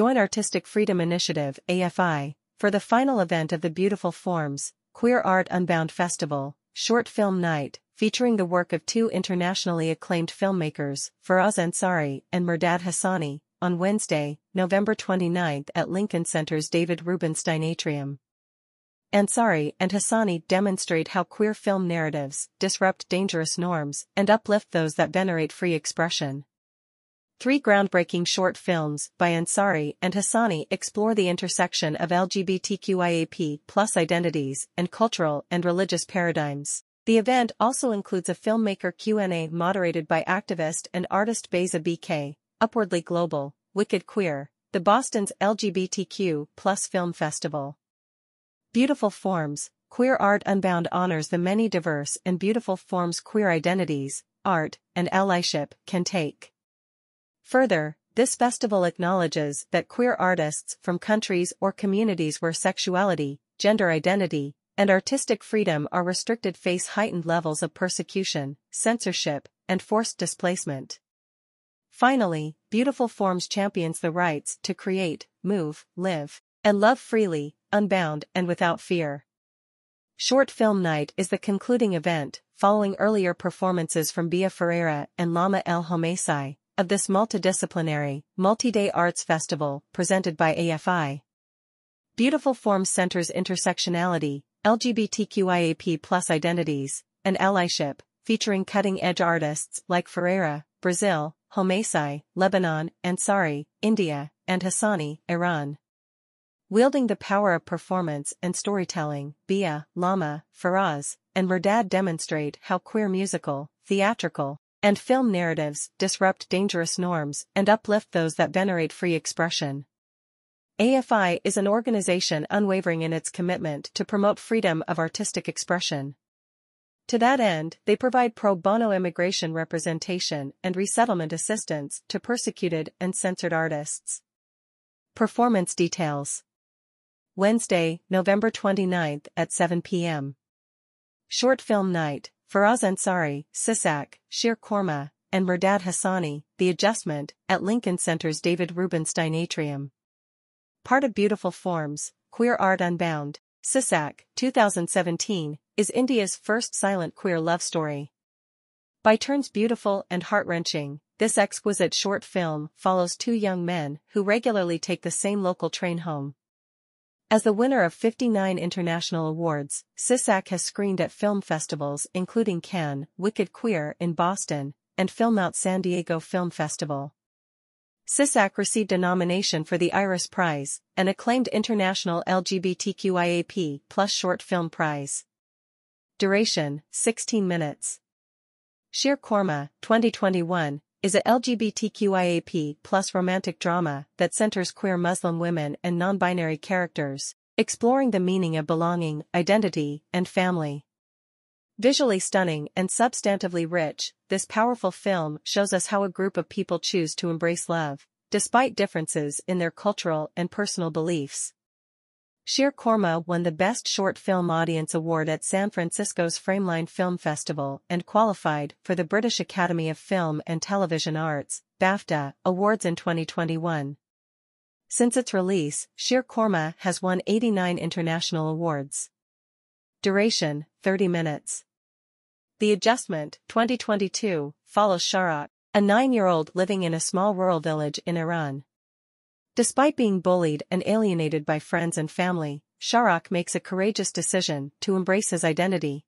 Join Artistic Freedom Initiative, AFI, for the final event of the Beautiful Forms, Queer Art Unbound Festival, Short Film Night, featuring the work of two internationally acclaimed filmmakers, Faraz Ansari and Mehrdad Hasani, on Wednesday, November 29 at Lincoln Center's David Rubenstein Atrium. Ansari and Hasani demonstrate how queer film narratives disrupt dangerous norms and uplift those that venerate free expression. Three groundbreaking short films by Ansari and Hasani explore the intersection of LGBTQIAP plus identities and cultural and religious paradigms. The event also includes a filmmaker Q&A moderated by activist and artist Beza BK, Upwardly Global, Wicked Queer, the Boston's LGBTQ plus film festival. Beautiful Forms, Queer Art Unbound honors the many diverse and beautiful forms queer identities, art, and allyship can take. Further, this festival acknowledges that queer artists from countries or communities where sexuality, gender identity, and artistic freedom are restricted face heightened levels of persecution, censorship, and forced displacement. Finally, Beautiful Forms champions the rights to create, move, live, and love freely, unbound and without fear. Short Film Night is the concluding event, following earlier performances from Bia Ferreira and Lama El Homesai, of this multidisciplinary, multi-day arts festival presented by AFI. Beautiful Forms centers intersectionality, LGBTQIAP plus identities, and allyship, featuring cutting-edge artists like Ferreira, Brazil, Homesai, Lebanon, Ansari, India, and Hasani, Iran. Wielding the power of performance and storytelling, Bia, Lama, Faraz, and Mehrdad demonstrate how queer musical, theatrical, and film narratives disrupt dangerous norms and uplift those that venerate free expression. AFI is an organization unwavering in its commitment to promote freedom of artistic expression. To that end, they provide pro bono immigration representation and resettlement assistance to persecuted and censored artists. Performance details Wednesday, November 29th at 7 p.m. Short Film Night, Faraz Ansari, Sisak, Sheer Qorma, and Mehrdad Hasani, The Adjustment, at Lincoln Center's David Rubenstein Atrium. Part of Beautiful Forms, Queer Art Unbound, Sisak, 2017, is India's first silent queer love story. By turns beautiful and heart-wrenching, this exquisite short film follows two young men who regularly take the same local train home. As the winner of 59 international awards, Sisak has screened at film festivals including Cannes, Wicked Queer in Boston, and Filmout San Diego Film Festival. Sisak received a nomination for the Iris Prize, an acclaimed international LGBTQIAP plus short film prize. Duration, 16 minutes. Sheer Qorma, 2021, is a LGBTQIAP plus romantic drama that centers queer Muslim women and non-binary characters, exploring the meaning of belonging, identity, and family. Visually stunning and substantively rich, this powerful film shows us how a group of people choose to embrace love, despite differences in their cultural and personal beliefs. Sheer Qorma won the Best Short Film Audience Award at San Francisco's Frameline Film Festival and qualified for the British Academy of Film and Television Arts, BAFTA, Awards in 2021. Since its release, Sheer Qorma has won 89 international awards. Duration, 30 minutes. The Adjustment, 2022, follows Sharak, a nine-year-old living in a small rural village in Iran. Despite being bullied and alienated by friends and family, Sharak makes a courageous decision to embrace his identity.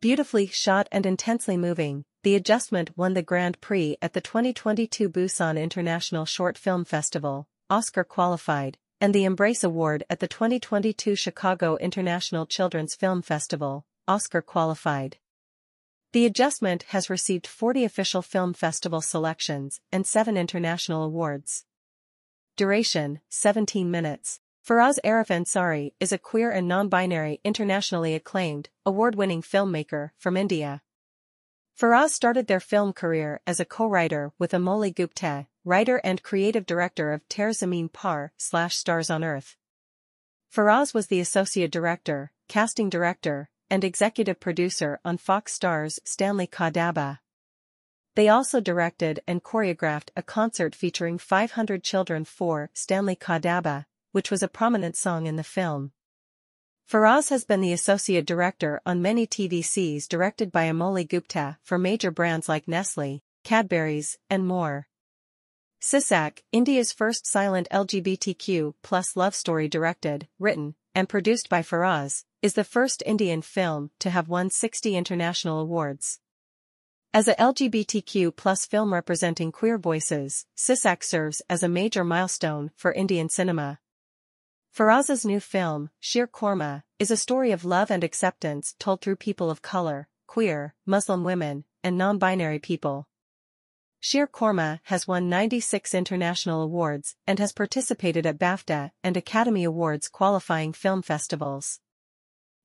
Beautifully shot and intensely moving, The Adjustment won the Grand Prix at the 2022 Busan International Short Film Festival, Oscar qualified, and the Embrace Award at the 2022 Chicago International Children's Film Festival, Oscar qualified. The Adjustment has received 40 official film festival selections and 7 international awards. Duration, 17 minutes. Faraz Arif Ansari is a queer and non-binary internationally acclaimed, award-winning filmmaker from India. Faraz started their film career as a co-writer with Amole Gupte, writer and creative director of Zameen Par slash Stars on Earth. Faraz was the associate director, casting director, and executive producer on Fox Stars Stanley Ka Dabba. They also directed and choreographed a concert featuring 500 children for Stanley Ka Dabba, which was a prominent song in the film. Faraz has been the associate director on many TVCs directed by Amole Gupte for major brands like Nestle, Cadbury's, and more. Sisak, India's first silent LGBTQ plus love story directed, written, and produced by Faraz, is the first Indian film to have won 60 international awards. As a LGBTQ plus film representing queer voices, Sisak serves as a major milestone for Indian cinema. Faraz's new film, Sheer Qorma, is a story of love and acceptance told through people of color, queer, Muslim women, and non-binary people. Sheer Qorma has won 96 international awards and has participated at BAFTA and Academy Awards qualifying film festivals.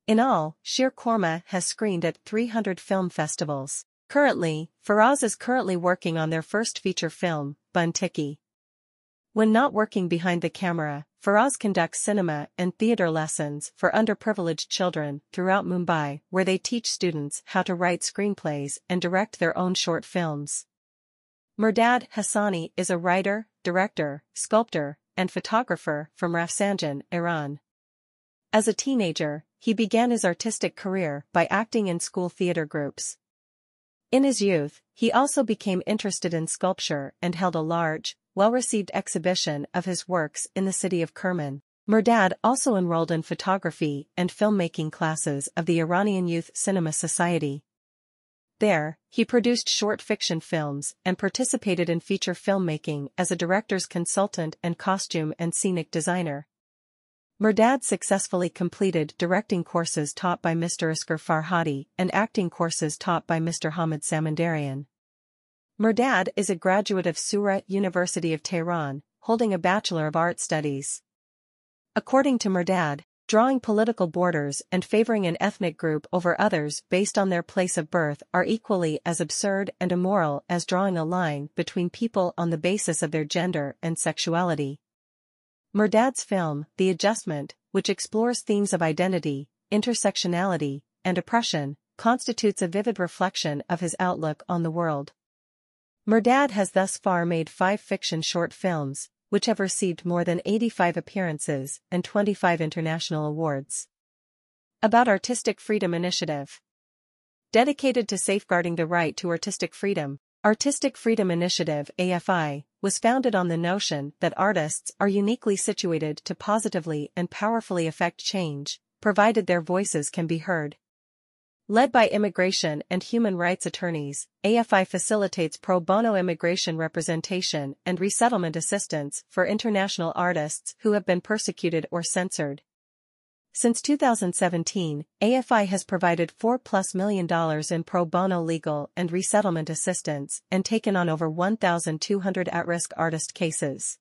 In all, Sheer Qorma has screened at 300 film festivals. Currently, Faraz is currently working on their first feature film, Buntiki. When not working behind the camera, Faraz conducts cinema and theater lessons for underprivileged children throughout Mumbai where they teach students how to write screenplays and direct their own short films. Mehrdad Hasani is a writer, director, sculptor, and photographer from Rafsanjan, Iran. As a teenager, he began his artistic career by acting in school theater groups. In his youth, he also became interested in sculpture and held a large, well-received exhibition of his works in the city of Kerman. Mehrdad also enrolled in photography and filmmaking classes of the Iranian Youth Cinema Society. There, he produced short fiction films and participated in feature filmmaking as a director's consultant and costume and scenic designer. Mehrdad successfully completed directing courses taught by Mr. Asghar Farhadi and acting courses taught by Mr. Hamid Samandarian. Mehrdad is a graduate of Sura University of Tehran, holding a Bachelor of Art Studies. According to Mehrdad, drawing political borders and favoring an ethnic group over others based on their place of birth are equally as absurd and immoral as drawing a line between people on the basis of their gender and sexuality. Mehrdad's film, The Adjustment, which explores themes of identity, intersectionality, and oppression, constitutes a vivid reflection of his outlook on the world. Mehrdad has thus far made five fiction short films, which have received more than 85 appearances and 25 international awards. About Artistic Freedom Initiative Dedicated to safeguarding the right to artistic freedom, Artistic Freedom Initiative AFI, was founded on the notion that artists are uniquely situated to positively and powerfully affect change, provided their voices can be heard. Led by immigration and human rights attorneys, AFI facilitates pro bono immigration representation and resettlement assistance for international artists who have been persecuted or censored, since 2017, AFI has provided 4 plus million dollars in pro bono legal and resettlement assistance and taken on over 1,200 at-risk artist cases.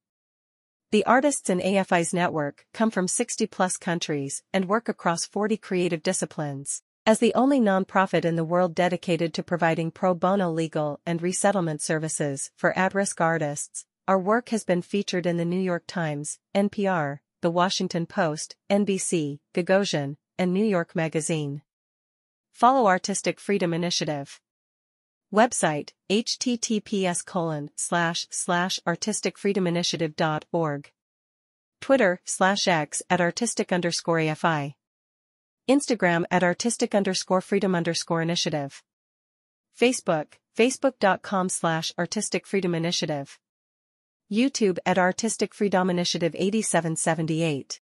The artists in AFI's network come from 60 plus countries and work across 40 creative disciplines. As the only nonprofit in the world dedicated to providing pro bono legal and resettlement services for at-risk artists, our work has been featured in the New York Times, NPR, the Washington Post, NBC, Gagosian, and New York Magazine. Follow Artistic Freedom Initiative. Website, https colon slash slash artisticfreedominitiative.org. Twitter slash X at artistic underscore AFI. Instagram at artistic underscore freedom underscore initiative. Facebook, facebook.com slash artistic freedom initiative. YouTube at Artistic Freedom Initiative 8778.